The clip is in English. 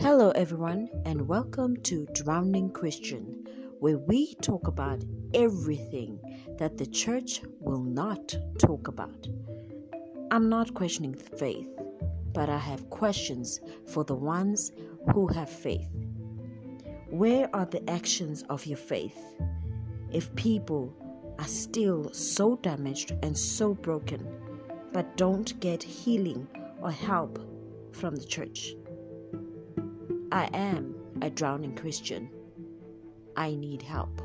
Hello, everyone, and welcome to Drowning Christian, where we talk about everything that the church will not talk about. I'm not questioning faith, but I have questions for the ones who have faith. Where are the actions of your faith? If people are still so damaged and so broken, but don't get healing or help from the church. I am a drowning Christian. I need help.